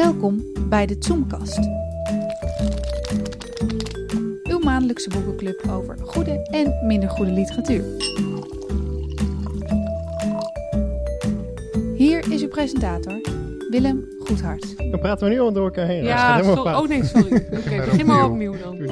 Welkom bij de Zoomkast. Uw maandelijkse boekenclub over goede en minder goede literatuur. Hier is uw presentator, Willem Goedhart. Dan praten we nu al door elkaar heen. Ja, fout. oh nee, sorry. Oké, begin maar opnieuw dan.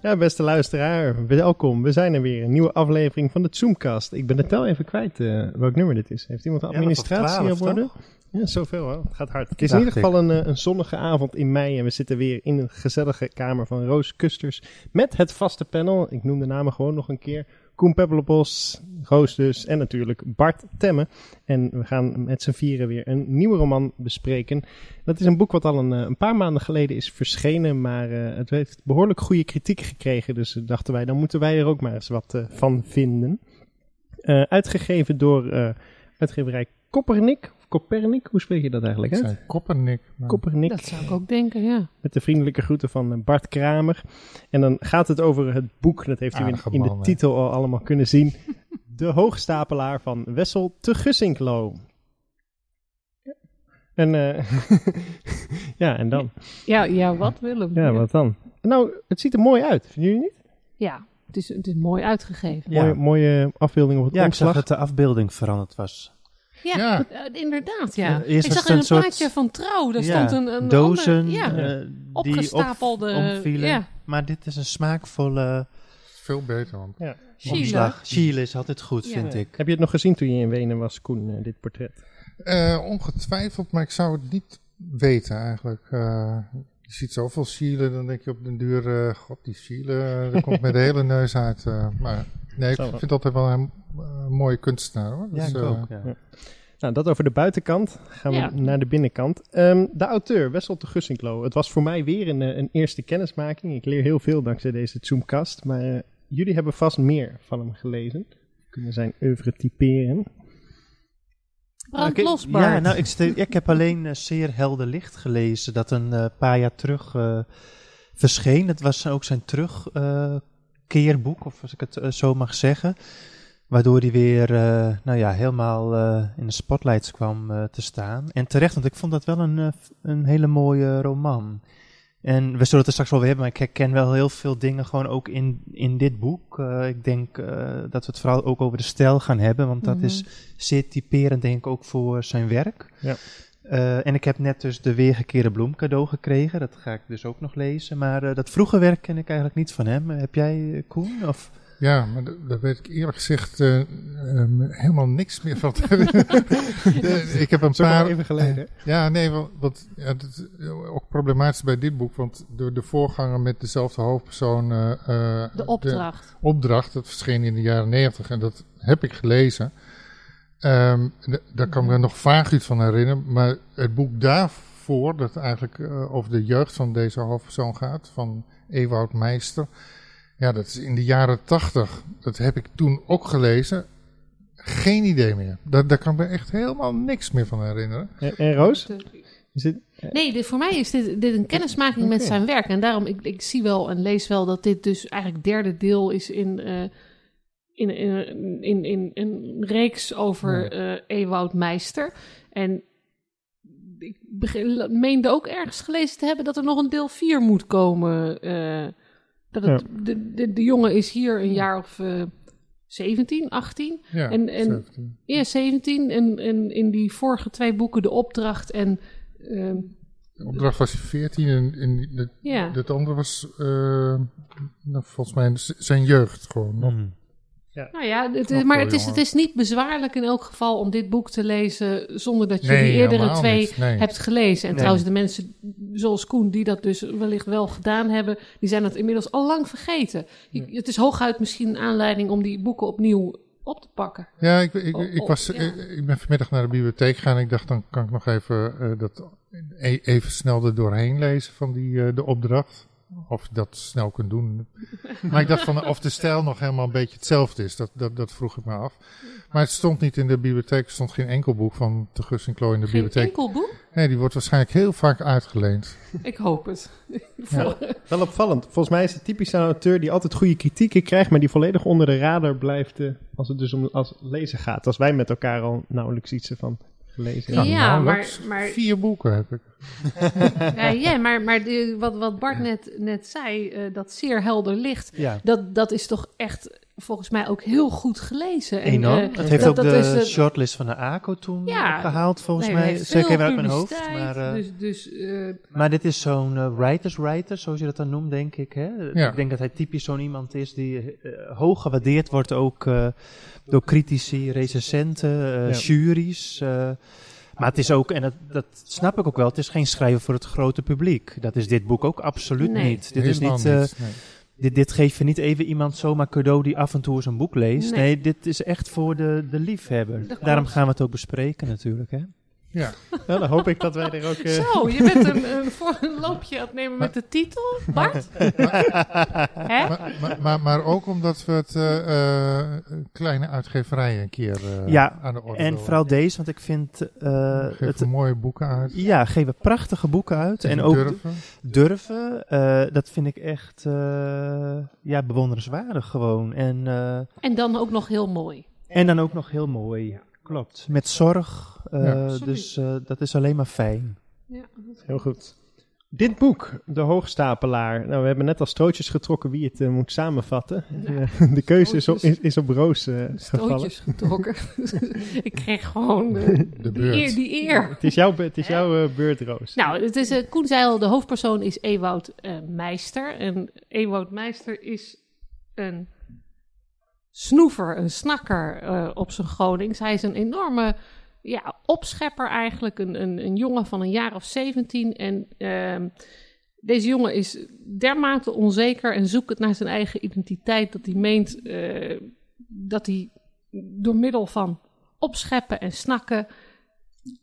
Ja, beste luisteraar, welkom. We zijn er weer. Een nieuwe aflevering van de Zoomcast. Ik ben de tel even kwijt eh, welk nummer dit is. Heeft iemand de Ja, administratie was op 12, orde? Ja, zoveel hoor. Het gaat hard. Het is in ieder geval een, eh, een zonnige avond in mei en we zitten weer in een gezellige kamer van Roos Kusters met het vaste panel. Ik noem de namen gewoon nog een keer. Koen Pebbelbos, Roos dus en natuurlijk Bart Temme. En we gaan met z'n vieren weer een nieuwe roman bespreken. Dat is een boek wat al een, eh, een paar maanden geleden is verschenen, maar eh, het heeft behoorlijk goede kritiek gekregen. Dus dachten wij, dan moeten wij er ook maar eens wat van vinden. Uitgegeven door uitgeverij Koppernik. Of Copernic, hoe spreek je dat eigenlijk Het uit? zijn maar- Koppernik. Dat zou ik ook denken, ja. Met de vriendelijke groeten van eh, Bart Kramer. En dan gaat het over het boek, dat heeft u in, de titel al allemaal kunnen zien. De hoogstapelaar van Wessel te Gussinklo. En eh, ja, en dan? Ja, ja wat Willem? Ja, wat dan? Nou, het ziet er mooi uit, vinden jullie niet? Ja, het is, het is mooi uitgegeven. Ja. Mooie, mooie afbeelding op het Ja, ik zag omslag. dat de afbeelding veranderd was. Ja, Ja. eh, inderdaad, ja. Ik zag in een plaatje van trouw, daar Ja, stond een, een dozen ander- ja, eh, die opgestapelde, op, omvielen. ja. Maar dit is een smaakvolle Veel beter, want Ja. Chile. omslag. Chile is altijd goed, Ja. vind ik. Heb je het nog gezien toen je in Wenen was, Koen, eh, dit portret? Eh, ongetwijfeld, maar ik zou het niet weten eigenlijk. Eh, je ziet zoveel Chile, dan denk je op den duur, eh, god die Chile, eh, daar komt met de hele neus uit. eh, maar nee, ik vind altijd wel een eh, mooie kunstenaar hoor. Ja, Dus, ik eh, ook. Ja. ja. Nou, dat over de buitenkant. Gaan we Ja. naar de binnenkant. Ehm, de auteur, Wessel de Gussinklo. Het was voor mij weer een, eh, een eerste kennismaking. Ik leer heel veel dankzij deze Zoomcast. Maar eh, jullie hebben vast meer van hem gelezen. Kunnen zijn oeuvre typeren. Brand Oké, los, Bart. Ja, nou, ik, ik heb alleen eh, Zeer Helder Licht gelezen, dat een eh, paar jaar terug eh, verscheen. Het was ook zijn terugkeerboek, of als ik het zo mag zeggen. Waardoor hij weer nou ja, helemaal in de spotlights kwam te staan. En terecht, want ik vond dat wel een, een hele mooie roman. En we zullen het er straks wel weer hebben, maar ik herken wel heel veel dingen gewoon ook in, in dit boek. Eh, ik denk eh, dat we het vooral ook over de stijl gaan hebben, want dat Mhm. is zeer typerend denk ik ook voor zijn werk. Ja. Eh, en ik heb net dus de Weergekeerde Bloem cadeau gekregen, dat ga ik dus ook nog lezen. Maar dat vroege werk ken ik eigenlijk niet van hem. Heb jij, Koen? Of? Ja, maar da- daar weet ik eerlijk gezegd eh, ehm, helemaal niks meer van. te herinneren. Eh, ik heb een Dat is ook al paar... even geleden. Ja, nee, want, ja, dat is ook problematisch bij dit boek, want de, de voorganger met dezelfde hoofdpersoon, eh, eh, De opdracht. opdracht, dat verscheen in de jaren negentig en dat heb ik gelezen. Ehm, d- daar kan ik me nog vaag iets van herinneren, maar het boek daarvoor, dat eigenlijk eh, over de jeugd van deze hoofdpersoon gaat, van Ewout Meister, ja, dat is in de jaren tachtig, dat heb ik toen ook gelezen. Geen idee meer. Daar, daar kan ik me echt helemaal niks meer van herinneren. En, en Roos? Is dit, Nee, dit, voor mij is dit, dit een kennismaking met zijn werk. En daarom, ik, ik zie wel en lees wel dat dit dus eigenlijk het derde deel is in, eh, in, in, in, in een reeks over eh Ewout Meister. En ik begin, meende ook ergens gelezen te hebben dat er nog een deel 4 moet komen. eh, dat het, de, de, de jongen is hier een jaar of eh 17, 18. Ja, En- en- 17. Ja, 17. En, en in die vorige twee boeken De Opdracht en... ehm, De opdracht was 14 en, en de, Ja. het andere was nou, volgens mij zijn jeugd gewoon. nog. Nou ja, het, Knap maar hoor, het is, jongen. het is niet bezwaarlijk in elk geval om dit boek te lezen zonder dat je Nee, die eerdere twee nee. hebt gelezen. En Nee. trouwens, de mensen zoals Koen die dat dus wellicht wel gedaan hebben, die zijn het inmiddels al lang vergeten. Je- Het is hooguit misschien een aanleiding om die boeken opnieuw op te pakken. Ja, ik, ik, Oh, ik, oh, was, ja. ik ben vanmiddag naar de bibliotheek gegaan en ik dacht dan kan ik nog even eh, dat e- even snel er doorheen lezen van die, eh, de opdracht. Of je dat snel kunt doen. Maar ik dacht van of de stijl nog helemaal een beetje hetzelfde is. Dat, dat, dat vroeg ik me af. Maar het stond niet in de bibliotheek. Er stond geen enkel boek van Te Gus en Klo in de Geen bibliotheek. enkel boek? Nee, die wordt waarschijnlijk heel vaak uitgeleend. Ik hoop het. Wel opvallend. Volgens mij is het typisch een auteur die altijd goede kritieken krijgt, maar die volledig onder de radar blijft eh, als het dus om als lezen gaat. Als wij met elkaar al nauwelijks iets ervan gelezen. Ja, nou, maar- maar- Vier boeken heb ik. Ja, ja maar, maar de- wat, wat Bart net, net zei, eh, dat zeer helder licht, Ja, dat, dat is toch echt volgens mij ook heel goed gelezen. En, enorm. eh, het heeft dat- ook dat de is het- shortlist van de ACO toen Ja, gehaald, volgens nee, mij. Zeker veel even uit mijn hoofd. Maar, eh, dus, dus eh, maar dit is zo'n eh, writers writer, zoals je dat dan noemt, denk ik. Hè? Ja. Ik denk dat hij typisch zo'n iemand is die eh, hoog gewaardeerd wordt, ook eh, door critici, recensenten, eh, Ja. juries. eh. maar het is ook, en dat, dat snap ik ook wel, het is geen schrijver voor het grote publiek. Dat is dit boek ook absoluut Nee. niet. Dit is niet... eh, niet, nee. Dit, dit geef je niet even iemand zomaar cadeau die af en toe eens een boek leest. Nee. Nee, dit is echt voor de, de liefhebber. Daarom gaan we het ook bespreken natuurlijk. Hè? Ja. Dan hoop ik dat wij er ook... eh, Zo, je bent een, een, voor een loopje aan het nemen met de titel, Bart? Hè? Maar, maar, maar, maar ook omdat we het eh, eh, kleine uitgeverij een keer eh, Ja, aan de orde En vooral deze, want ik vind uh, Geef het... mooie boeken uit. Ja, geven prachtige boeken uit. En ook durven. durven. Uh, dat vind ik echt uh, ja, bewonderenswaardig gewoon. En, uh, en dan ook nog heel mooi. En dan ook nog heel mooi. Klopt. Met zorg. Uh, Ja, dus uh, dat is alleen maar fijn. Ja, Heel goed. Dit boek, De Hoogstapelaar. Nou, we hebben net al strootjes getrokken wie het uh, moet samenvatten. Ja, de keuze is op, is, is op Roos uh, gevallen. Strootjes getrokken. ik kreeg gewoon uh, de die eer. Die eer. het is jouw, het is jouw uh, beurt, Roos. Nou, het is, uh, Koen zei al, de hoofdpersoon is Ewout uh, Meister. En Ewout Meister is een snoever, een snakker uh, op zijn Gronings. Hij is een enorme ja, opschepper eigenlijk, een, een, een jongen van een jaar of 17. En uh, deze jongen is dermate onzeker en zoekt het naar zijn eigen identiteit dat hij meent uh, dat hij door middel van opscheppen en snakken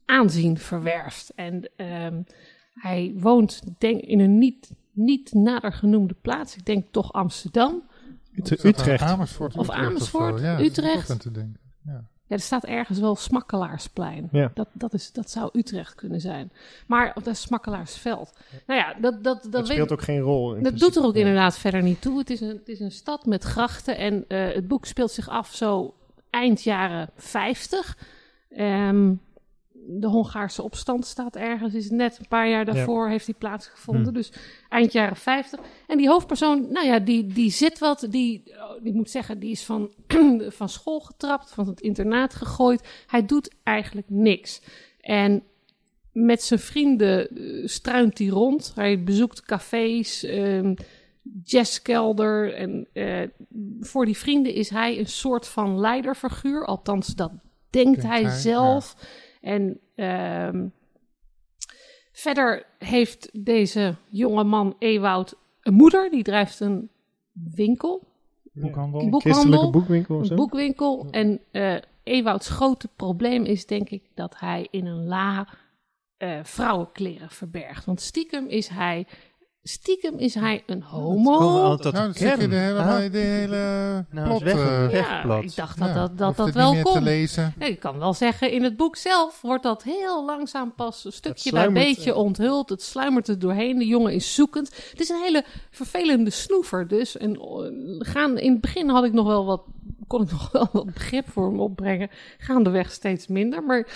aanzien verwerft. En uh, hij woont denk, in een niet, niet nader genoemde plaats, ik denk toch Amsterdam. Ut Utrecht. Amersfoort, of Amersfoort, of ja, Utrecht. Dat te denken. Ja. Ja, er staat ergens wel Smakkelaarsplein. Ja. Dat, dat, is, dat zou Utrecht kunnen zijn. Maar of dat is Smakkelaarsveld. Nou ja, dat, dat, dat, dat speelt ook geen rol. dat principe. doet er ook ja. inderdaad verder niet toe. Het is een, het is een stad met grachten en uh, het boek speelt zich af zo eind jaren 50. Um, de Hongaarse opstand staat ergens, is net een paar jaar daarvoor ja. heeft die plaatsgevonden. Hm. Dus eind jaren 50. En die hoofdpersoon, nou ja, die, die zit wat, die, ik moet zeggen, die is van, van school getrapt, van het internaat gegooid. Hij doet eigenlijk niks. En met zijn vrienden uh, struint hij rond. Hij bezoekt cafés, um, jazzkelder. En uh, voor die vrienden is hij een soort van leiderfiguur. Althans, dat denkt, hij, hij, zelf. Ja. En um, verder heeft deze jonge man Ewoud een moeder, die drijft een winkel. Boekhandel. Een boekhandel. boekwinkel. Een boekwinkel. En uh, Ewouds grote probleem is denk ik dat hij in een la uh, vrouwenkleren verbergt. Want stiekem is hij Stiekem is hij een homo. Nou, dan zit je de hele, ah. de hele nou, plot. Weg, uh, ja, ik dacht dat ja, dat, dat, dat wel kon. Te lezen. Nee, ik kan wel zeggen, in het boek zelf wordt dat heel langzaam pas een stukje bij beetje uh, onthuld. Het sluimert er doorheen. De jongen is zoekend. Het is een hele vervelende snoever dus. En uh, gaan, in het begin had ik nog wel wat, kon ik nog wel wat begrip voor hem opbrengen. Gaandeweg steeds minder. Maar,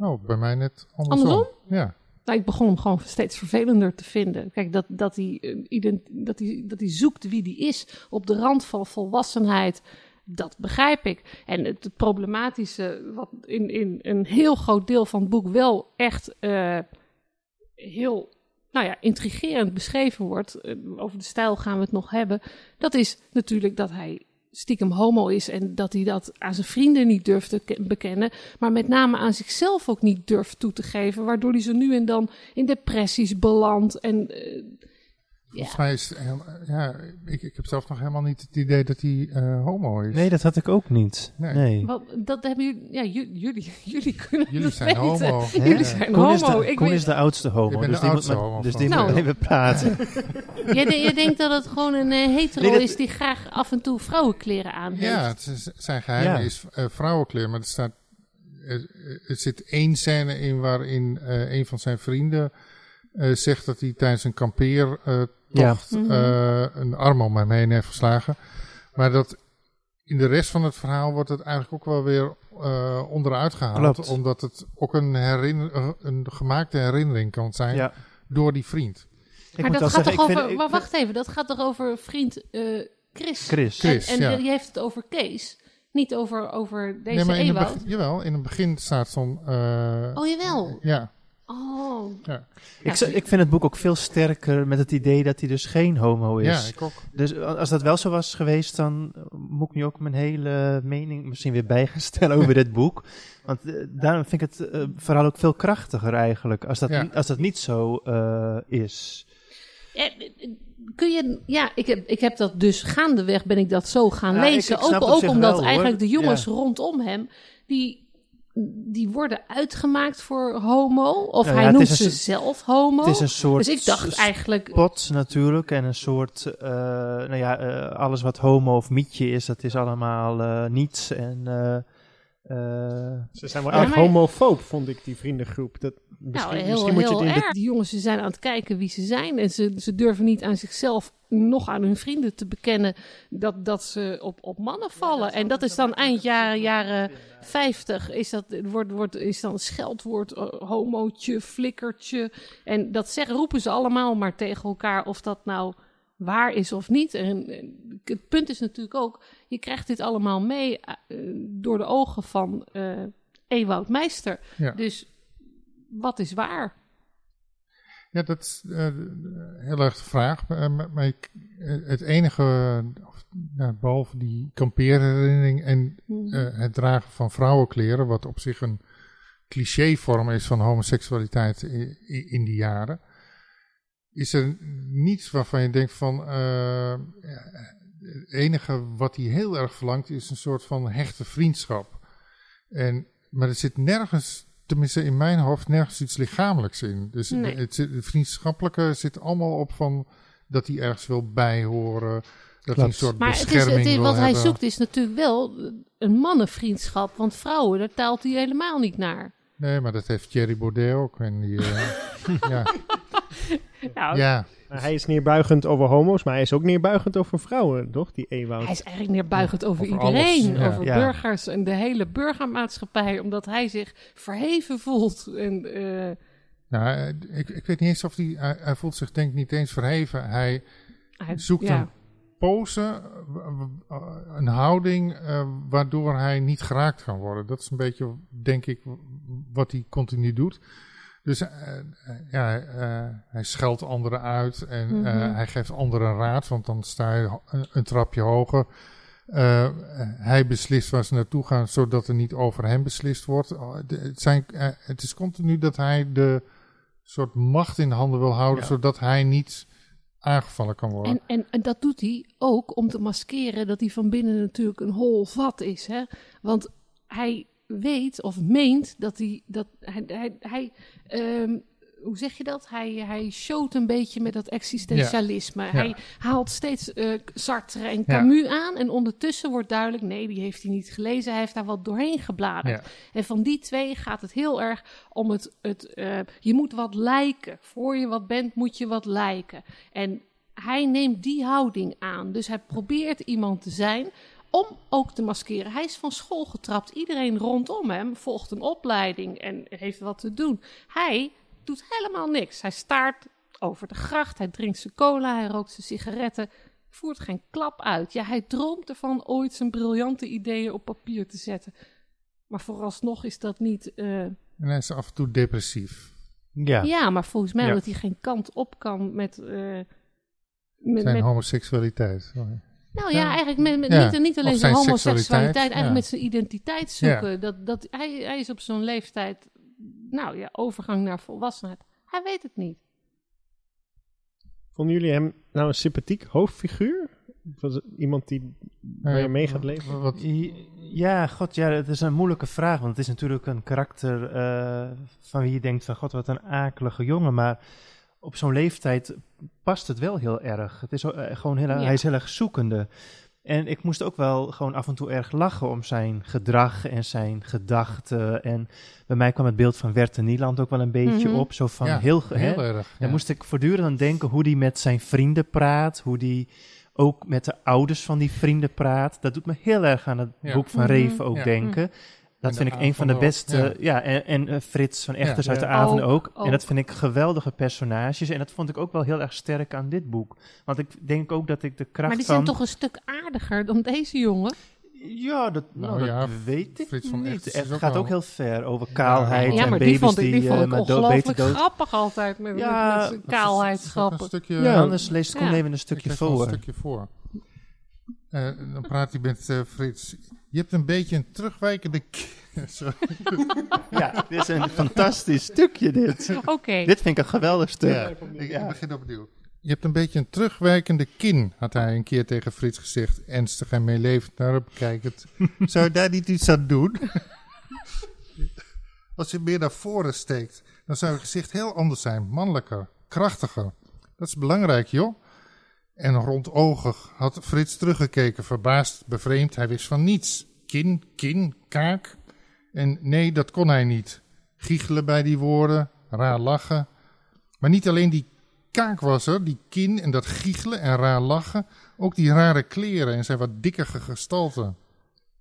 oh, bij mij net andersom. andersom? Ja. Nou, ik begon hem gewoon steeds vervelender te vinden. Kijk, dat, dat, hij, uh, dat, hij, dat hij zoekt wie die is op de rand van volwassenheid, dat begrijp ik. En het, problematische, wat in, in een heel groot deel van het boek wel echt uh, heel nou ja, intrigerend beschreven wordt, uh, over de stijl gaan we het nog hebben, dat is natuurlijk dat hij stiekem homo is en dat hij dat aan zijn vrienden niet durft te bekennen, maar met name aan zichzelf ook niet durft toe te geven, waardoor hij zo nu en dan in depressies belandt en uh, Volgens mij is ja, ik, ik heb zelf nog helemaal niet het idee dat hij uh, homo is. Nee, dat had ik ook niet. Nee. dat hebben jullie, ja, jullie, jullie kunnen jullie zijn weten. homo. Jullie zijn Koen homo. Is de, ik Koen weet... is de oudste homo. Dus de die oudste moet, homo dus die nou. moet even praten. de, je denkt dat het gewoon een uh, hetero nee, dat... is die graag af en toe vrouwenkleren aan heeft. Ja, het is, zijn geheim ja. is uh, vrouwenkleren, maar er staat er, er, zit één scène in waarin uh, een van zijn vrienden uh, zegt dat hij tijdens een kampeer uh, tocht ja. uh, een arm om hem heen heeft geslagen. Maar dat in de rest van het verhaal wordt het eigenlijk ook wel weer eh, onderuit gehaald. Klopt. Omdat het ook een, herinner, eh, een gemaakte herinnering kan zijn Ja. door die vriend. Ik maar moet dat gaat zeggen, toch over. maar wacht even, dat gaat toch over vriend eh, Chris? Chris. Chris. en en ja. die heeft het over Kees. Niet over, over deze nee, maar in het Ewout. begin, jawel, in het begin staat zo'n... eh, Oh jawel. Ja, Oh. Ik, ik vind het boek ook veel sterker met het idee dat hij dus geen homo ja, is. ik ook. Dus als dat wel zo was geweest, dan moet ik nu ook mijn hele mening misschien weer bij gaan stellen over dit boek. Want eh, daarom vind ik het eh, vooral ook veel krachtiger eigenlijk, als dat, Ja. niet, als dat niet zo eh, is. Ja, kun je, ja ik, heb, ik heb dat dus gaandeweg ben ik dat zo gaan Ja, lezen. ik ook ook omdat wel, eigenlijk de jongens Ja. rondom hem, die, die worden uitgemaakt voor homo. Of Nou hij noemt ze een zelf homo. Het is een soort dus ik dacht eigenlijk, spot natuurlijk en een soort, eh, nou ja, eh, alles wat homo of mietje is, dat is allemaal eh, niets en... eh, Ze zijn wel Ja, erg maar- homofoob, vond ik, die vriendengroep. Dat, misschien nou, heel, misschien moet je heel het in de erg. Die jongens ze zijn aan het kijken wie ze zijn. En ze, ze durven niet aan zichzelf, nog aan hun vrienden te bekennen dat, dat ze op, op mannen vallen. en dat is dan eind jaren, jaren 50. Is dat, wordt, wordt, is dan een scheldwoord, eh, homootje, flikkertje. En dat zeggen, roepen ze allemaal maar tegen elkaar of dat nou waar is of niet. En, en het punt is natuurlijk ook, je krijgt dit allemaal mee eh, door de ogen van eh Ewout Meister. Ja. Dus wat is waar? Ja, dat is eh, heel erg de vraag. Maar maar ik, het enige, of, nou, behalve die kampeerherinnering en eh, het dragen van vrouwenkleren, wat op zich een clichévorm is van homoseksualiteit in, in die jaren, is er niets waarvan je denkt van, eh, het enige wat hij heel erg verlangt is een soort van hechte vriendschap. En, maar er zit nergens, tenminste in mijn hoofd, nergens iets lichamelijks in. Dus Nee. het, zit- het vriendschappelijke zit allemaal op van dat hij ergens wil bijhoren. Dat hij een soort Maar het is, bescherming het is, wil wat hij hebben. zoekt is natuurlijk wel een mannenvriendschap. Want vrouwen, daar taalt hij helemaal niet naar. Nee, maar dat heeft Thierry Baudet ook. En die, eh, ja, Nou, ja, Maar hij is neerbuigend over homo's, maar hij is ook neerbuigend over vrouwen, toch? Die Ewout. Hij is eigenlijk neerbuigend over, over iedereen. alles, ja. Over Ja. burgers en de hele burgermaatschappij. Omdat hij zich verheven voelt. En, eh, nou, eh, ik, ik weet niet eens of hij, hij, hij voelt zich denk ik niet eens verheven. Hij hij zoekt ja. een pose, uh, een houding eh, waardoor hij niet geraakt kan worden. Dat is een beetje, denk ik, wat hij continu doet. Dus eh, eh, ja, eh, hij scheldt anderen uit en eh, Mhm. hij geeft anderen raad, want dan sta je een, een trapje hoger. Hij beslist waar ze naartoe gaan, zodat er niet over hem beslist wordt. Oh, het, zijn, het is continu dat hij de soort macht in handen wil houden, Ja. zodat hij niet aangevallen kan worden. En, en, en dat doet hij ook om te maskeren dat hij van binnen natuurlijk een hol vat is. Hè? Want hij weet of meent dat hij. Dat hij, hij, hij ehm, hoe zeg je dat? Hij, hij showt een beetje met dat existentialisme. Hij haalt steeds eh, Sartre en Camus aan. En ondertussen wordt duidelijk: nee, die heeft hij niet gelezen. Hij heeft daar wat doorheen gebladerd. En van die twee gaat het heel erg om het. het eh, je moet wat lijken. Voor je wat bent, moet je wat lijken. En hij neemt die houding aan. Dus hij probeert iemand te zijn om ook te maskeren. Hij is van school getrapt. Iedereen rondom hem volgt een opleiding en heeft wat te doen. Hij doet helemaal niks. Hij staart over de gracht, hij drinkt zijn cola, hij rookt zijn sigaretten. Voert geen klap uit. Ja, hij droomt ervan ooit zijn briljante ideeën op papier te zetten. Maar vooralsnog is dat niet. eh, En hij is af en toe depressief. ja. ja. maar volgens mij Ja. dat hij geen kant op kan met. eh, met, Zijn met homoseksualiteit. Sorry. Nou ja, eigenlijk met, met Ja, niet, niet alleen zijn zijn homoseksualiteit, seksualiteit, eigenlijk ja. met zijn identiteit zoeken. Dat, dat, hij, hij is op zo'n leeftijd, nou ja, overgang naar volwassenheid. Hij weet het niet. Vonden jullie hem nou een sympathiek hoofdfiguur? Of Was iemand die waar je mee gaat leven? Wat, Ja, god, ja, het is een moeilijke vraag. Want het is natuurlijk een karakter eh, van wie je denkt van... God, wat een akelige jongen. Maar op zo'n leeftijd past het wel heel erg. Het is eh, gewoon heel, Ja. Hij is heel erg zoekende. En ik moest ook wel gewoon af en toe erg lachen om zijn gedrag en zijn gedachten. En bij mij kwam het beeld van Werte Nieland ook wel een beetje Mhm. op. Zo van ja, heel... hè, erg. dan moest ik voortdurend aan denken hoe die met zijn vrienden praat, hoe die ook met de ouders van die vrienden praat. Dat doet me heel erg aan het Ja. boek van Mhm. Reven ook Ja. denken. Dat vind ik een van de beste. Ja, en, en eh, Frits van Echters Ja, uit de ja. avond Ook, ook. ook. En dat vind ik geweldige personages. En dat vond ik ook wel heel erg sterk aan dit boek. Want ik denk ook dat ik de kracht Maar die van... zijn toch een stuk aardiger dan deze jongen? Ja, dat, nou, Nou ja, dat weet ik Frits van niet. Het gaat wel- ook heel ver over kaalheid Ja, en maar baby's die vond ik, die vond eh, ik maar dood- beter ongelooflijk dood. grappig altijd met, Ja, met, kaalheidsgrappen. stukje, Ja, anders leest Koen even een stukje voor. Een stukje voor. Eh, dan praat hij met eh, Frits. Je hebt een beetje een terugwijkende... Sorry. Ja, dit is een fantastisch stukje dit. Oké. Dit vind ik een geweldig stuk. Ja, ik, ik begin opnieuw. Je hebt een beetje een terugwijkende kin, had hij een keer tegen Frits gezegd. Ernstig en meelevend naar hem kijkend. Zou je daar niet iets aan doen? Als je meer naar voren steekt, dan zou je gezicht heel anders zijn. Mannelijker, krachtiger. Dat is belangrijk, joh. En rondogig had Frits teruggekeken, verbaasd, bevreemd. Hij wist van niets. Kin, kin, kaak. En nee, dat kon hij niet. Giechelen bij die woorden, raar lachen. Maar niet alleen die kaak was er, die kin en dat giechelen en raar lachen. Ook die rare kleren en zijn wat dikkere gestalte.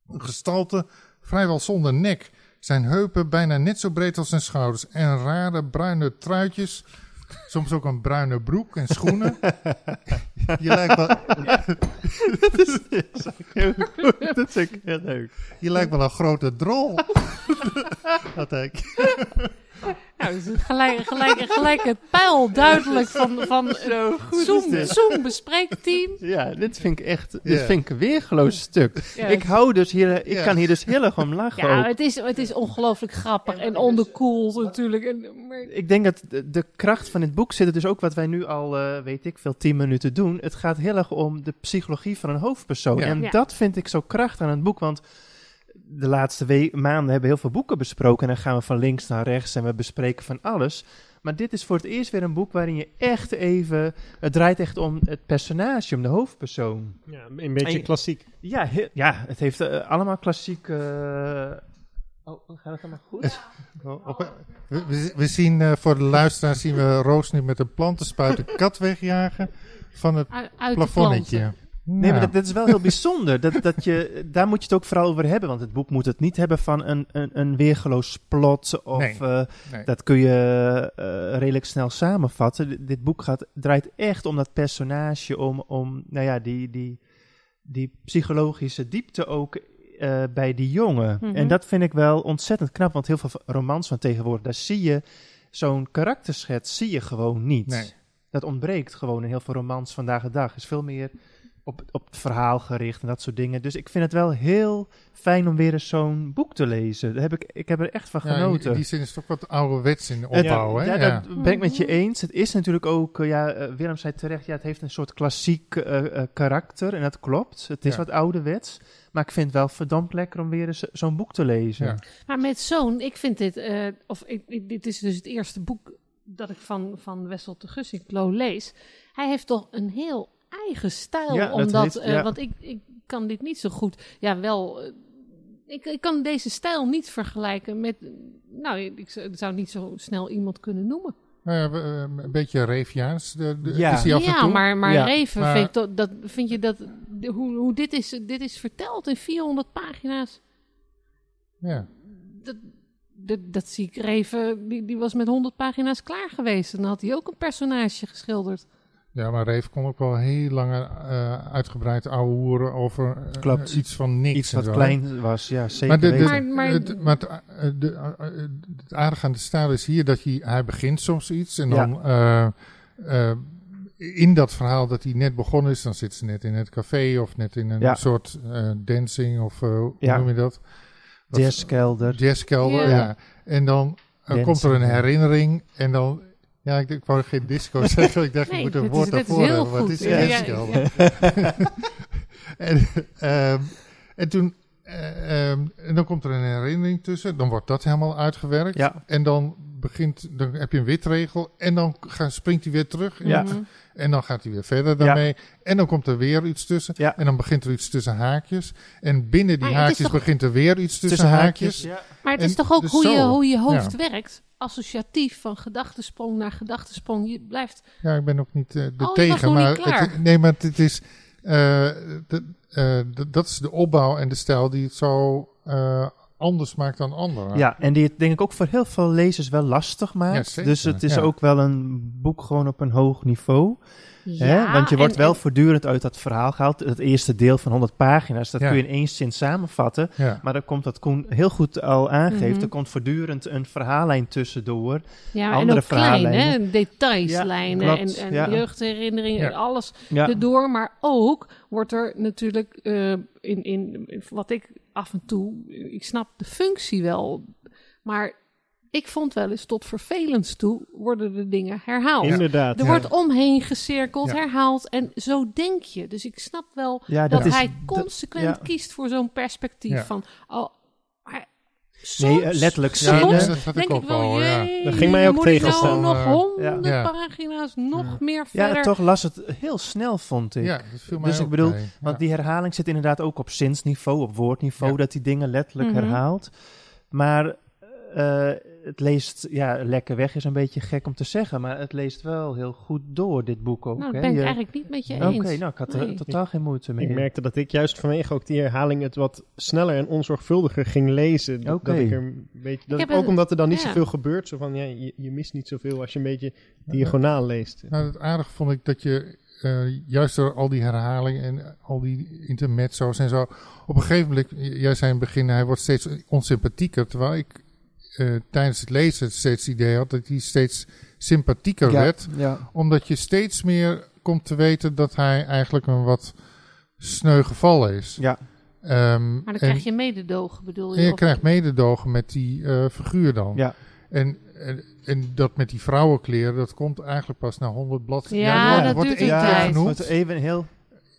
Een gestalte vrijwel zonder nek. Zijn heupen bijna net zo breed als zijn schouders. En rare bruine truitjes. Soms ook een bruine broek en schoenen. Je lijkt wel, dat vind ik heel leuk. je lijkt wel een grote drol. Dat ik. Nou, dus gelijk, gelijk, gelijk het pijl duidelijk van, van Zo goed Zoom. Zoom bespreekteam. Ja, dit vind ik echt, dit vind ik een weergeloos stuk. Ik hou dus hier, ik kan hier dus heel erg om lachen ja, ook. het is, het is ongelooflijk grappig en onderkoeld natuurlijk. En, maar, Ik denk dat de, de kracht van dit boek zit er dus ook wat wij nu al, eh, weet ik veel, tien minuten doen. Het gaat heel erg om de psychologie van een hoofdpersoon. Ja. En Ja. dat vind ik zo krachtig aan het boek, want de laatste we- maanden hebben we heel veel boeken besproken. En dan gaan we van links naar rechts en we bespreken van alles. Maar dit is voor het eerst weer een boek waarin je echt even... Het draait echt om het personage, om de hoofdpersoon. Ja, een beetje En- klassiek. Ja, he- ja het heeft eh, allemaal klassiek... eh, Oh, gaat het allemaal goed? Op- we, we- we zien eh, voor de luisteraar zien we Roos nu met een plantenspuit een kat wegjagen van het de plafonnetje. Nee, maar dat, dat is wel heel bijzonder. Dat, dat je, daar moet je het ook vooral over hebben. Want het boek moet het niet hebben van een, een, een weergeloos plot. Of Nee. eh, Nee. dat kun je eh, redelijk snel samenvatten. D- dit boek gaat, draait echt om dat personage. Om, om nou ja, die, die, die psychologische diepte ook eh, bij die jongen. Mhm. En dat vind ik wel ontzettend knap. Want heel veel romans van tegenwoordig, daar zie je zo'n karakterschets zie je gewoon niet. Nee. Dat ontbreekt gewoon in heel veel romans vandaag de dag. is veel meer op, op het verhaal gericht en dat soort dingen. Dus ik vind het wel heel fijn om weer eens zo'n boek te lezen. Daar heb ik, ik heb er echt van Ja, in genoten. die zin is het ook wat ouderwets in de Het- opbouw. hè? ja, Ja. dat ben ik met je eens. Het is natuurlijk ook, eh, ja, eh, Willem zei terecht, ja, het heeft een soort klassiek eh, karakter en dat klopt. Het is Ja. wat ouderwets, maar ik vind het wel verdomd lekker om weer eens zo'n boek te lezen. Ja. Maar met zo'n, ik vind dit, eh, of ik, ik- dit is dus het eerste boek dat ik van, van Wessel de Gussinklo lees. Hij heeft toch een heel eigen stijl, Ja, dat omdat, heeft- eh, ja. want ik, ik kan dit niet zo goed, ja wel, eh, ik, ik kan deze stijl niet vergelijken met, nou, ik zou, niet zo snel iemand kunnen noemen. Nou ja, eh, een beetje. De, de, Ja. Is die af en ja, toe? maar, maar Ja, Reven, maar- Vind, ik dat, vind je dat, de- hoe, hoe dit, is, dit is verteld in 400 pagina's, Ja. dat, dat, dat zie ik Reven, die, die was met 100 pagina's klaar geweest. En dan had hij ook een personage geschilderd. Ja, maar Reef kon ook wel heel lang eh, uitgebreid ouwe hoeren over eh, Klopt. iets van niks. Iets wat zo, klein was, ja, zeker Maar, de, de, weten. Maar- maar- het, maar het, eh, de, eh, eh, het aardige aan de stijl is hier dat hij, hij begint soms iets en Ja. dan eh, eh, in dat verhaal dat hij net begonnen is, dan zit ze net in het café of net in een Ja. soort eh, dancing of eh, hoe Ja. noem je dat? Jazzkelder. Jazzkelder, Ja. ja. En dan eh, komt er een herinnering en dan... Ja, ik, ik wou geen disco zeggen. Ik dacht, Nee, je moet een woord daarvoor heel hebben. Wat goed. is Ja, ja, jazzkelder? en, ehm, en toen... eh, ehm, en dan komt er een herinnering tussen. Dan wordt dat helemaal uitgewerkt. Ja. En dan begint... Dan heb je een witregel. En dan ga, springt hij weer terug. in Ja. het- en dan gaat hij weer verder daarmee. En dan komt er weer iets tussen. Ja. En dan begint er iets tussen haakjes. En binnen die haakjes toch- begint er weer iets tussen, haakjes. ja. Maar het En is toch ook dus hoe, je, hoe je hoofd werkt? Associatief van gedachtesprong naar gedachtesprong. Je blijft. Ja, ik ben ook niet eh, de Oh, tegen. nog niet Maar klaar. het, nee, maar het is. eh, de- eh, de- dat is de opbouw en de stijl die het zo eh, anders maakt dan anderen. Ja, en die het denk ik ook voor heel veel lezers wel lastig maakt. Ja, dus het is ja. ook wel een boek gewoon op een hoog niveau. hè? Ja, Want je wordt en- wel en- voortdurend uit dat verhaal gehaald. Het eerste deel van 100 pagina's, dat Ja. kun je in één zin samenvatten. Ja. Maar dan komt dat Koen heel goed al aangeeft. Mhm. Er komt voortdurend een verhaallijn tussendoor. Ja, en andere ook klein, hè? verhaallijnen. Detailslijnen Ja, en, en ja. jeugdherinneringen Ja. en alles Ja, erdoor. Maar ook wordt er natuurlijk eh, in, in, in wat ik af en toe, ik snap de functie wel, maar ik vond wel eens tot vervelends toe worden de dingen herhaald. Inderdaad. Er ja. wordt omheen gezirkeld, Ja. herhaald en zo denk je. Dus ik snap wel ja dat is, hij dat- consequent ja. kiest voor zo'n perspectief Ja. van, oh, soms- eh, letterlijk Ja, soms zinnen. nee, dat denk ik wel, ja. Dat ging mij ook moet ik nou tegenstaan. nog honderden ja. pagina's, nog Ja. meer Ja, verder. toch las het heel snel, vond ik. Ja, dat viel mij Dus ik bedoel, mee. Want Ja. die herhaling zit inderdaad ook op zinsniveau, op woordniveau, Ja. dat die dingen letterlijk Mhm. herhaalt. Maar eh, het leest, ja, lekker weg is een beetje gek om te zeggen, maar het leest wel heel goed door, dit boek ook. nou, hè. dat ben ik Je- eigenlijk niet met je Oké, eens. nou, ik had er Nee. totaal geen moeite mee. Ik merkte dat ik juist vanwege ook die herhaling het wat sneller en onzorgvuldiger ging lezen. Dat, Oké. dat ik er een beetje, dat ik- ook omdat er dan niet ja. zoveel gebeurt. Zo van, ja, je, je mist niet zoveel als je een beetje diagonaal leest. Nou, het aardige vond ik dat je eh, juist door al die herhalingen en al die intermezzo's en zo. Op een gegeven moment, jij zei in het begin, hij wordt steeds onsympathieker. Terwijl ik eh, tijdens het lezen steeds het idee had dat hij steeds sympathieker ja, werd. ja. Omdat je steeds meer komt te weten dat hij eigenlijk een wat sneu geval is. ja, Ehm, Maar dan en- krijg je mededogen, bedoel je? en je Of- krijgt mededogen met die eh, figuur dan. ja. En, en, en dat met die vrouwenkleren, dat komt eigenlijk pas na 100 bladzijden. Ja, dat wordt duurt één een keer tijd. genoemd. even heel...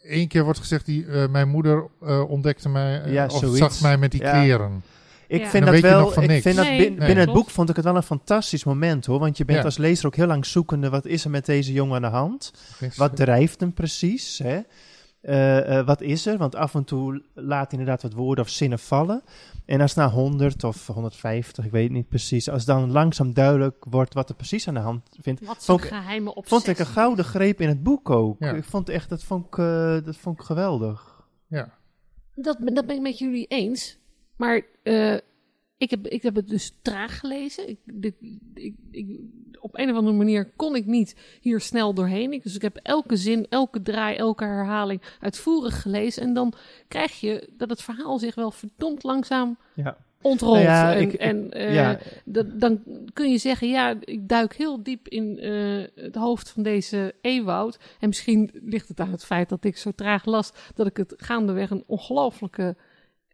Eén keer wordt gezegd, die, eh, mijn moeder eh, ontdekte mij, Ja, of zag mij met die Ja. kleren. Ik Ja. vind Dan dat weet je wel, van ik niks. vind dat Nee, bin- nee, binnen het klopt. boek vond ik het wel een fantastisch moment hoor. Want je bent Ja. als lezer ook heel lang zoekende, wat is er met deze jongen aan de hand? Wat drijft hem precies? Hè? Eh, eh, wat is er? Want af en toe laat hij inderdaad wat woorden of zinnen vallen. En als na 100 of 150, ik weet het niet precies, als dan langzaam duidelijk wordt wat er precies aan de hand vindt, Wat vond ik- geheime obsessie. vond ik een gouden greep in het boek ook. Ja. Ik vond echt, dat vond ik, eh, dat vond ik geweldig. Ja. Dat, dat ben ik met jullie eens. Maar eh, ik, heb, ik heb het dus traag gelezen. Ik, dit, ik, ik, op een of andere manier kon ik niet hier snel doorheen. Ik, dus ik heb elke zin, elke draai, elke herhaling uitvoerig gelezen. En dan krijg je dat het verhaal zich wel verdomd langzaam Ja. ontrolt. Nou ja, en ik- en eh, ja. dat, dan kun je zeggen, ja, ik duik heel diep in eh, het hoofd van deze Ewoud. En misschien ligt het aan het feit dat ik zo traag las, dat ik het gaandeweg een ongelooflijke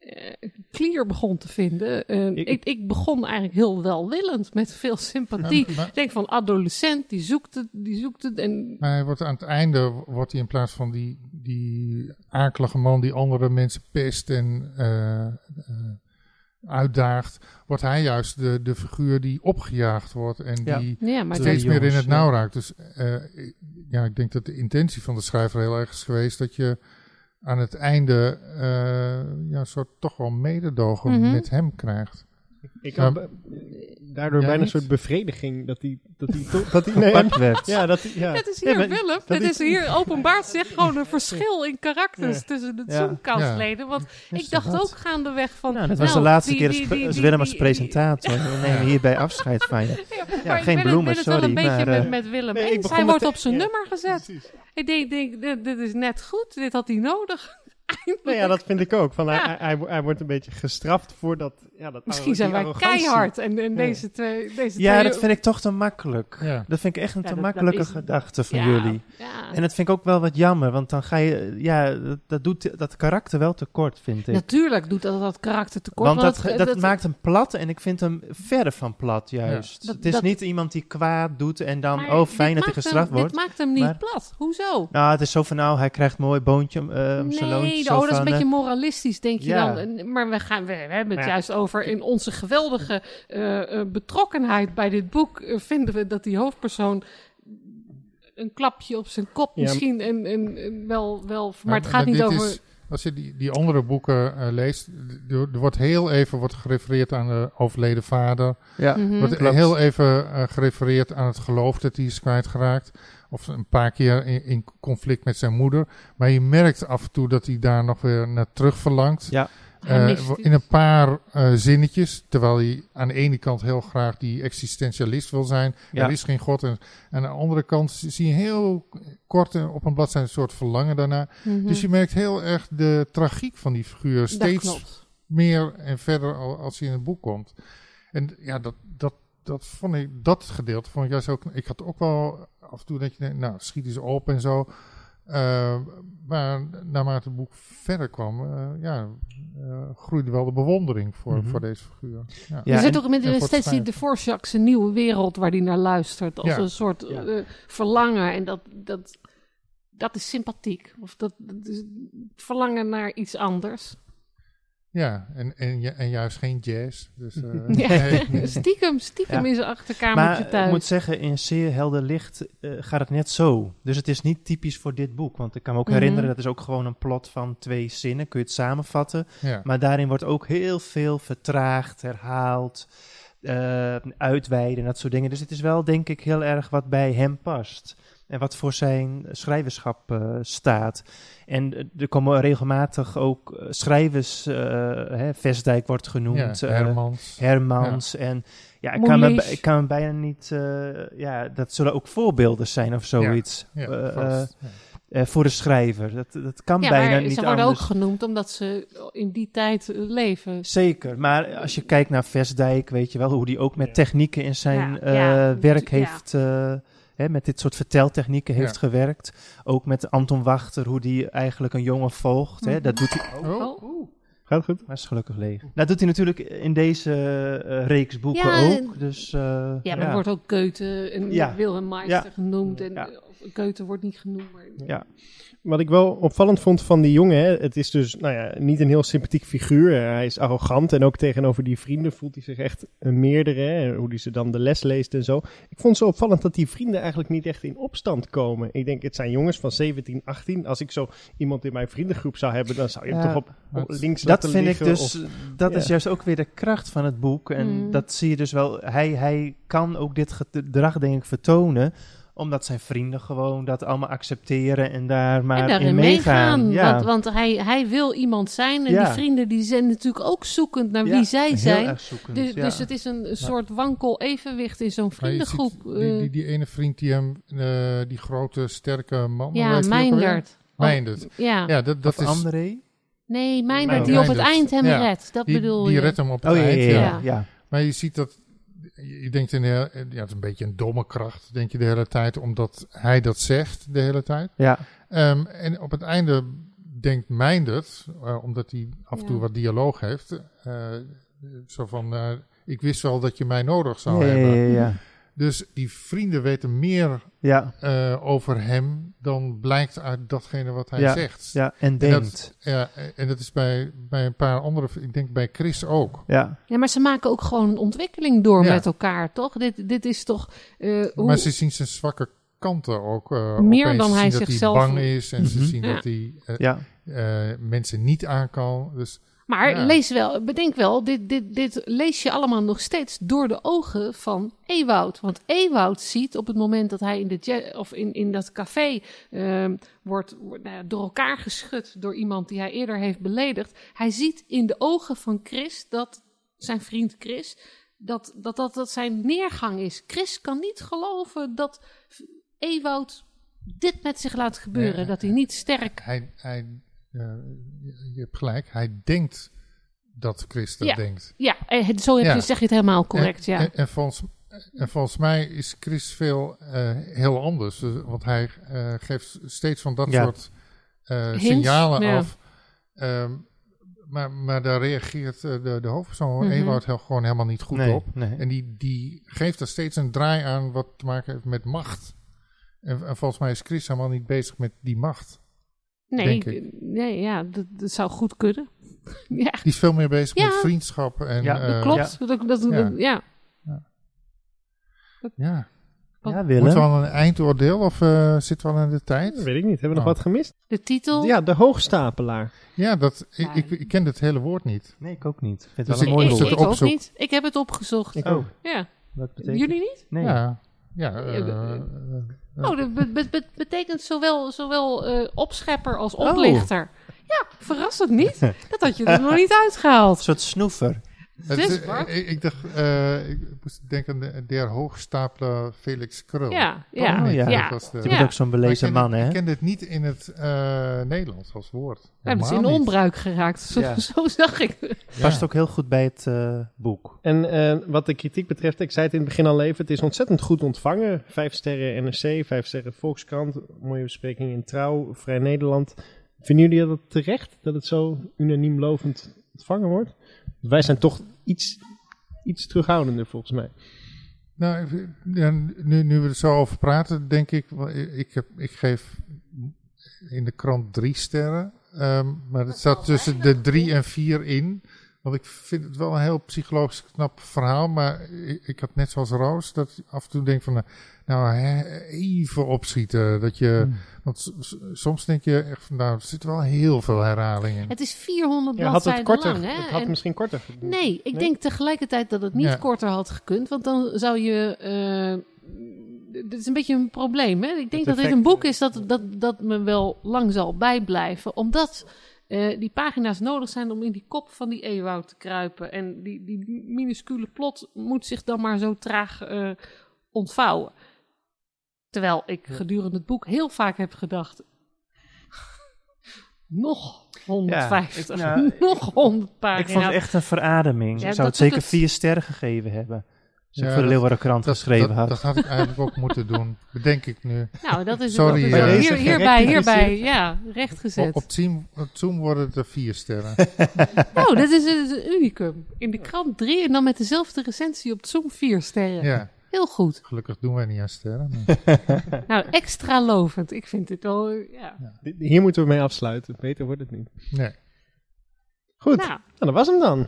eh, klier begon te vinden. Eh, Ik- ik, ik, begon eigenlijk heel welwillend, met veel sympathie. Maar, Ik denk van adolescent, die zoekt het, die zoekt het. En maar hij wordt aan het einde, wordt hij in plaats van die, die akelige man die andere mensen pest en eh, eh, uitdaagt, wordt hij juist de, de figuur die opgejaagd wordt en Ja. die ja, steeds meer in het nauw raakt. Dus eh, ja, ik denk dat de intentie van de schrijver heel erg is geweest dat je aan het einde eh, ja, een soort toch wel mededogen Mhm. met hem krijgt. Ik had daardoor bijna een soort bevrediging dat hij dat hij toch- dat hij nee, werd. ja dat ja. Het is Ja, hier, maar Willem, dat het is- hier openbaart zich gewoon een verschil in karakters Ja. tussen de Ja. Zoomkastleden. Want ik dacht dat? ook gaandeweg van... Nou, dat was nou, de laatste die- keer die- als, die- als die- Willem als die- presentator. We nemen hierbij afscheid van je. Ja, ik geen ben bloemen, het, ben het wel sorry, een beetje met, eh, met Willem nee, ik eens. begon Hij wordt op zijn ja. nummer gezet. Ik denk, denk dit, dit is net goed, dit had hij nodig. Nou ja, dat vind ik ook. Van, Ja. hij, hij, hij wordt een beetje gestraft voor dat... Ja, dat Misschien die zijn wij keihard en, en deze twee... Deze Ja, twee dat vind ik toch te makkelijk. Ja. Dat vind ik echt een Ja, te dat- dat makkelijke is- gedachte van Ja, jullie. Ja. En dat vind ik ook wel wat jammer, want dan ga je, ja, dat, dat doet dat karakter wel tekort, vind ik. Natuurlijk doet dat dat karakter tekort. want dat, het- dat, maakt hem plat en ik vind hem verre van plat, juist. Dat- het is dat- niet iemand die kwaad doet en dan, Maar oh fijn dat hij gestraft hem, wordt. Dit maakt hem niet maar- plat. Hoezo? Nou, het is zo van, nou, hij krijgt een mooi boontje eh, om zijn. Nee, zo oh, dat is een beetje eh, moralistisch, denk je ja. dan. Maar we, gaan, we, we hebben het ja. juist over in onze geweldige eh, eh, betrokkenheid bij dit boek. vinden we dat die hoofdpersoon een klapje op zijn kop Ja, misschien en, en, en wel, wel... Maar, Maar- het gaat maar niet over... is- als je die, die andere boeken leest, er, er wordt heel even wordt gerefereerd aan de overleden vader. Ja, Mhm. Wordt Klopt. heel even gerefereerd aan het geloof dat hij is kwijtgeraakt. Of een paar keer in, in conflict met zijn moeder. Maar je merkt af en toe dat hij daar nog weer naar terug verlangt. Ja. Eh, in een paar eh, zinnetjes. Terwijl hij aan de ene kant heel graag die existentialist wil zijn. Ja. Er is geen God. En aan de andere kant zie je heel kort op een bladzijde een soort verlangen daarna. Mhm. Dus je merkt heel erg de tragiek van die figuur steeds meer en verder al- als hij in het boek komt. En ja, dat, dat, dat vond ik, dat gedeelte vond ik juist ook, ik had ook wel af en toe dat je denkt, nou, schiet eens op en zo. Eh, maar naarmate het boek verder kwam, eh, ja, eh, groeide wel de bewondering voor, Mhm. voor deze figuur. Ja. Ja, er zit ook het steeds die de Dvorak zijn nieuwe wereld waar hij naar luistert. Als Ja. een soort Ja. verlangen. En dat, dat, dat is sympathiek. Of dat, dat is verlangen naar iets anders. Ja, en, en, en juist geen jazz. Dus, eh, Ja. nee. stiekem, stiekem Ja. in zijn achterkamertje Maar thuis. ik moet zeggen, in zeer helder licht eh, gaat het net zo. Dus het is niet typisch voor dit boek. Want ik kan me ook Mhm. herinneren, dat is ook gewoon een plot van twee zinnen. Kun je het samenvatten. ja. Maar daarin wordt ook heel veel vertraagd, herhaald, eh, uitweiden en dat soort dingen. Dus het is wel, denk ik, heel erg wat bij hem past. En wat voor zijn schrijverschap eh, staat. En eh, er komen regelmatig ook eh, schrijvers, eh hè, Vestdijk wordt ja, genoemd, Hermans. Hermans. En ja, ik kan, me, ik kan me bijna niet. eh, ja, dat zullen ook voorbeelden zijn of zoiets. ja, eh, vast. eh, Ja. eh, voor de schrijver. Dat, dat kan ja, bijna maar niet ze worden anders. ook genoemd omdat ze in die tijd leven. Zeker, maar als je kijkt naar Vestdijk, weet je wel hoe die ook met technieken in zijn Ja, eh, ja, werk ja. heeft, eh, hè, met dit soort verteltechnieken heeft Ja. gewerkt. Ook met Anton Wachter, hoe die eigenlijk een jongen volgt. Hè. Mhm. Dat doet hij ook. Oh, Oh. Gaat goed? Maar is gelukkig leeg. Dat doet hij natuurlijk in deze eh, reeks boeken Ja, ook. Dus, eh, Ja, maar er wordt ook Goethe en Ja. Wilhelm Meister Ja. genoemd. En Goethe wordt niet genoemd. Maar, Ja. Wat ik wel opvallend vond van die jongen, hè, het is dus nou ja, niet een heel sympathiek figuur. Hij is arrogant en ook tegenover die vrienden voelt hij zich echt een meerdere. Hè, hoe hij ze dan de les leest en zo. Ik vond zo opvallend dat die vrienden eigenlijk niet echt in opstand komen. Ik denk, het zijn jongens van 17, 18. Als ik zo iemand in mijn vriendengroep zou hebben, dan zou je hem Ja, toch op, op links Dat laten vind ik dus, of- dat ja. is juist ook weer de kracht van het boek. En Mm. dat zie je dus wel. Hij, hij kan ook dit gedrag, denk ik, vertonen. Omdat zijn vrienden gewoon dat allemaal accepteren en daar maar en in daarin meegaan. meegaan. Ja. Want, want hij, hij wil iemand zijn. En Ja. die vrienden die zijn natuurlijk ook zoekend naar Ja, wie zij heel zijn. erg zoekend, Dus, ja. dus het is een, soort wankel evenwicht in zo'n ziet vriendengroep. Die, eh, die, die ene vriend die hem, eh, die grote, sterke man. ja, die alweer? Mijndert. Mijndert. Ja. Ja, dat, dat Of is... André? Nee, Mijndert Mijndert. die op het eind hem Ja. redt. Dat Die, bedoel die je. redt hem op het Oh ja, ja, eind, ja. ja. ja. ja. Maar je ziet dat... Je denkt in de, ja, het is een beetje een domme kracht, denk je de hele tijd, omdat hij dat zegt de hele tijd. Ja. Ehm, en op het einde denkt Mijndert, eh, omdat hij af en toe Ja. wat dialoog heeft, eh, zo van, eh, ik wist wel dat je mij nodig zou Ja, ja, hebben. ja, ja. Dus die vrienden weten meer Ja, eh, over hem dan blijkt uit datgene wat hij Ja, zegt. ja, en En denkt. dat, ja, en dat is bij, bij een paar andere, ik denk bij Chris ook. Ja, Ja, maar ze maken ook gewoon een ontwikkeling door Ja. met elkaar, toch? Dit, dit is toch... eh, hoe, Maar ze zien zijn zwakke kanten ook. eh, Meer dan Ze hij zien dat zichzelf- hij bang is en ze Mhm. zien Ja. dat hij eh, ja. eh, mensen niet aan kan. Dus Maar Ja. lees wel, bedenk wel, dit, dit, dit lees je allemaal nog steeds door de ogen van Ewoud. Want Ewoud ziet op het moment dat hij in, de of in, in dat café ehm, wordt, wordt nou ja, door elkaar geschud door iemand die hij eerder heeft beledigd. Hij ziet in de ogen van Chris dat zijn vriend Chris. Dat dat, dat, dat zijn neergang is. Chris kan niet geloven dat Ewoud dit met zich laat gebeuren. Dat hij niet sterk hij, hij je je hebt gelijk, hij denkt dat Chris dat Ja. denkt. Ja, eh, zo heb Ja. je, zeg je het helemaal correct, en, ja. En, en volgens, en volgens mij is Chris veel eh, heel anders. Dus- want hij eh, geeft steeds van dat Ja. soort eh, Hints, signalen ja. af. Ehm, maar, maar daar reageert eh, de, de hoofdpersoon. Ewout, heel, gewoon helemaal niet goed nee, op. Nee. En die, die geeft er steeds een draai aan wat te maken heeft met macht. En, en volgens mij is Chris helemaal niet bezig met die macht. Nee, denk ik. nee ja, dat, dat zou goed kunnen. ja, Die is veel meer bezig Ja. met vriendschap. En, Ja, eh, dat klopt. Dat, dat, ja. ja. Ja, Ja, Moeten we Willem. al een eindoordeel of eh, zitten we al in de tijd? Dat weet ik niet. Hebben we nog Oh. wat gemist? De titel. Ja, de hoogstapelaar. Ja, dat, ik, Ja. ik, ik ken het hele woord niet. Nee, ik ook niet. Ik vind Dus het wel ik een ik, mooi ik het woord. ook niet. Ik heb het opgezocht. Ik Oh, ook. Ja. wat betekent Jullie niet? Nee. Ja, ja eh, Ja, eh, Oh, dat be- be- be- betekent zowel, zowel eh, opschepper als Oh. oplichter. Ja, verrassend niet. Dat had je er nog niet uitgehaald. Een soort snoever. Het Dus, is- Bart? ik, ik dacht, eh, ik moest denken aan de, der hoogstapelaar Felix Krul. Ja, Oh, ja, nee, ja. dat was de- Je Ja. bent ook zo'n belezen man, het- hè? Ik ken dit niet in het eh, Nederlands als woord. Hebben ze in onbruik geraakt. Zo, Ja. zo zag ik het. Ja. Past ook heel goed bij het eh, boek. En eh, wat de kritiek betreft, ik zei het in het begin al even, het is ontzettend goed ontvangen. Vijf sterren NRC, vijf sterren Volkskrant, mooie bespreking in Trouw, Vrij Nederland. Vinden jullie dat terecht, dat het zo unaniem lovend ontvangen wordt? Wij zijn toch iets, iets terughoudender volgens mij. Nou, nu, nu we er zo over praten, denk ik, ik heb, ik geef in de krant drie sterren. Ehm, maar het staat tussen de drie en vier in. Want ik vind het wel een heel psychologisch knap verhaal. Maar ik, ik had net zoals Roos, dat ik af en toe denk van, eh, nou, hè, even opschieten. Dat je, want s- s- soms denk je echt van, nou, er zit wel heel veel herhaling in. Het is 400 Ja, had het bladzijden korter, lang. Hè? het had En- misschien korter. Nee, ik Nee? denk tegelijkertijd dat het niet Ja. korter had gekund. Want dan zou je... eh, dit is een beetje een probleem. Hè? Ik denk Het dat dit een boek is dat, dat, dat me wel lang zal bijblijven. Omdat eh, die pagina's nodig zijn om in die kop van die eeuwoud te kruipen. En die, die minuscule plot moet zich dan maar zo traag eh, ontvouwen. Terwijl ik gedurende het boek heel vaak heb gedacht... Nog 150, ik- nou, nog 100 pagina's. Ik vond het echt een verademing. Ja, ik zou het zeker het. vier sterren gegeven hebben. Ja, voor de dat- Leeuwardenkrant Dat, geschreven dat, had. dat had ik eigenlijk ook moeten doen, bedenk ik nu. Nou, dat is Sorry, dat is ja. hier, hierbij, hierbij, ja, rechtgezet. Op, op, Zoom, op Zoom worden het er vier sterren. Nou, dat is een, een unicum. In de krant drie en dan met dezelfde recensie op Zoom vier sterren. ja, Heel goed. gelukkig doen wij niet aan sterren. maar- Nou, extra lovend. Ik vind dit wel, eh, ja. Hier moeten we mee afsluiten. Beter wordt het niet. Nee. Goed, Nou, nou, dat was hem dan.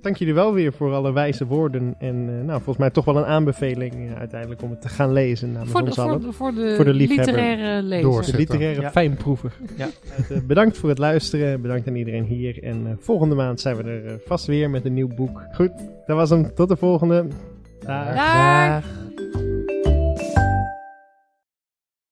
Dank jullie wel weer voor alle wijze woorden. En eh, nou, volgens mij toch wel een aanbeveling eh, uiteindelijk om het te gaan lezen namens voor de, ons voor, allen. de, voor de, Voor de liefhebber. literaire lezer. Door. De literaire Ja. fijnproever. Ja. Eh, bedankt voor het luisteren. Bedankt aan iedereen hier. En eh, volgende maand zijn we er vast weer met een nieuw boek. Goed, dat was hem. Tot de volgende. Dag. Dag. Dag.